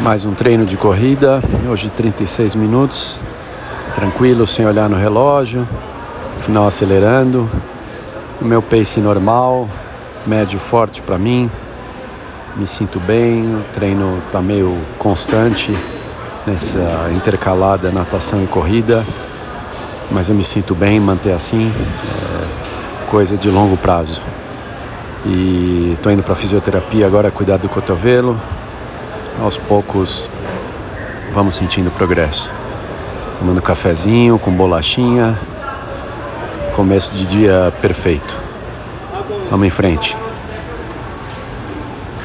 Mais um treino de corrida, hoje 36 minutos, tranquilo, sem olhar no relógio, final acelerando, o meu pace normal, médio forte para mim, me sinto bem, o treino está meio constante nessa intercalada natação e corrida, mas eu me sinto bem manter assim, é coisa de longo prazo. E estou indo para fisioterapia agora cuidar do cotovelo. Aos poucos vamos sentindo progresso. Tomando cafezinho com bolachinha. Começo de dia perfeito. Vamos em frente.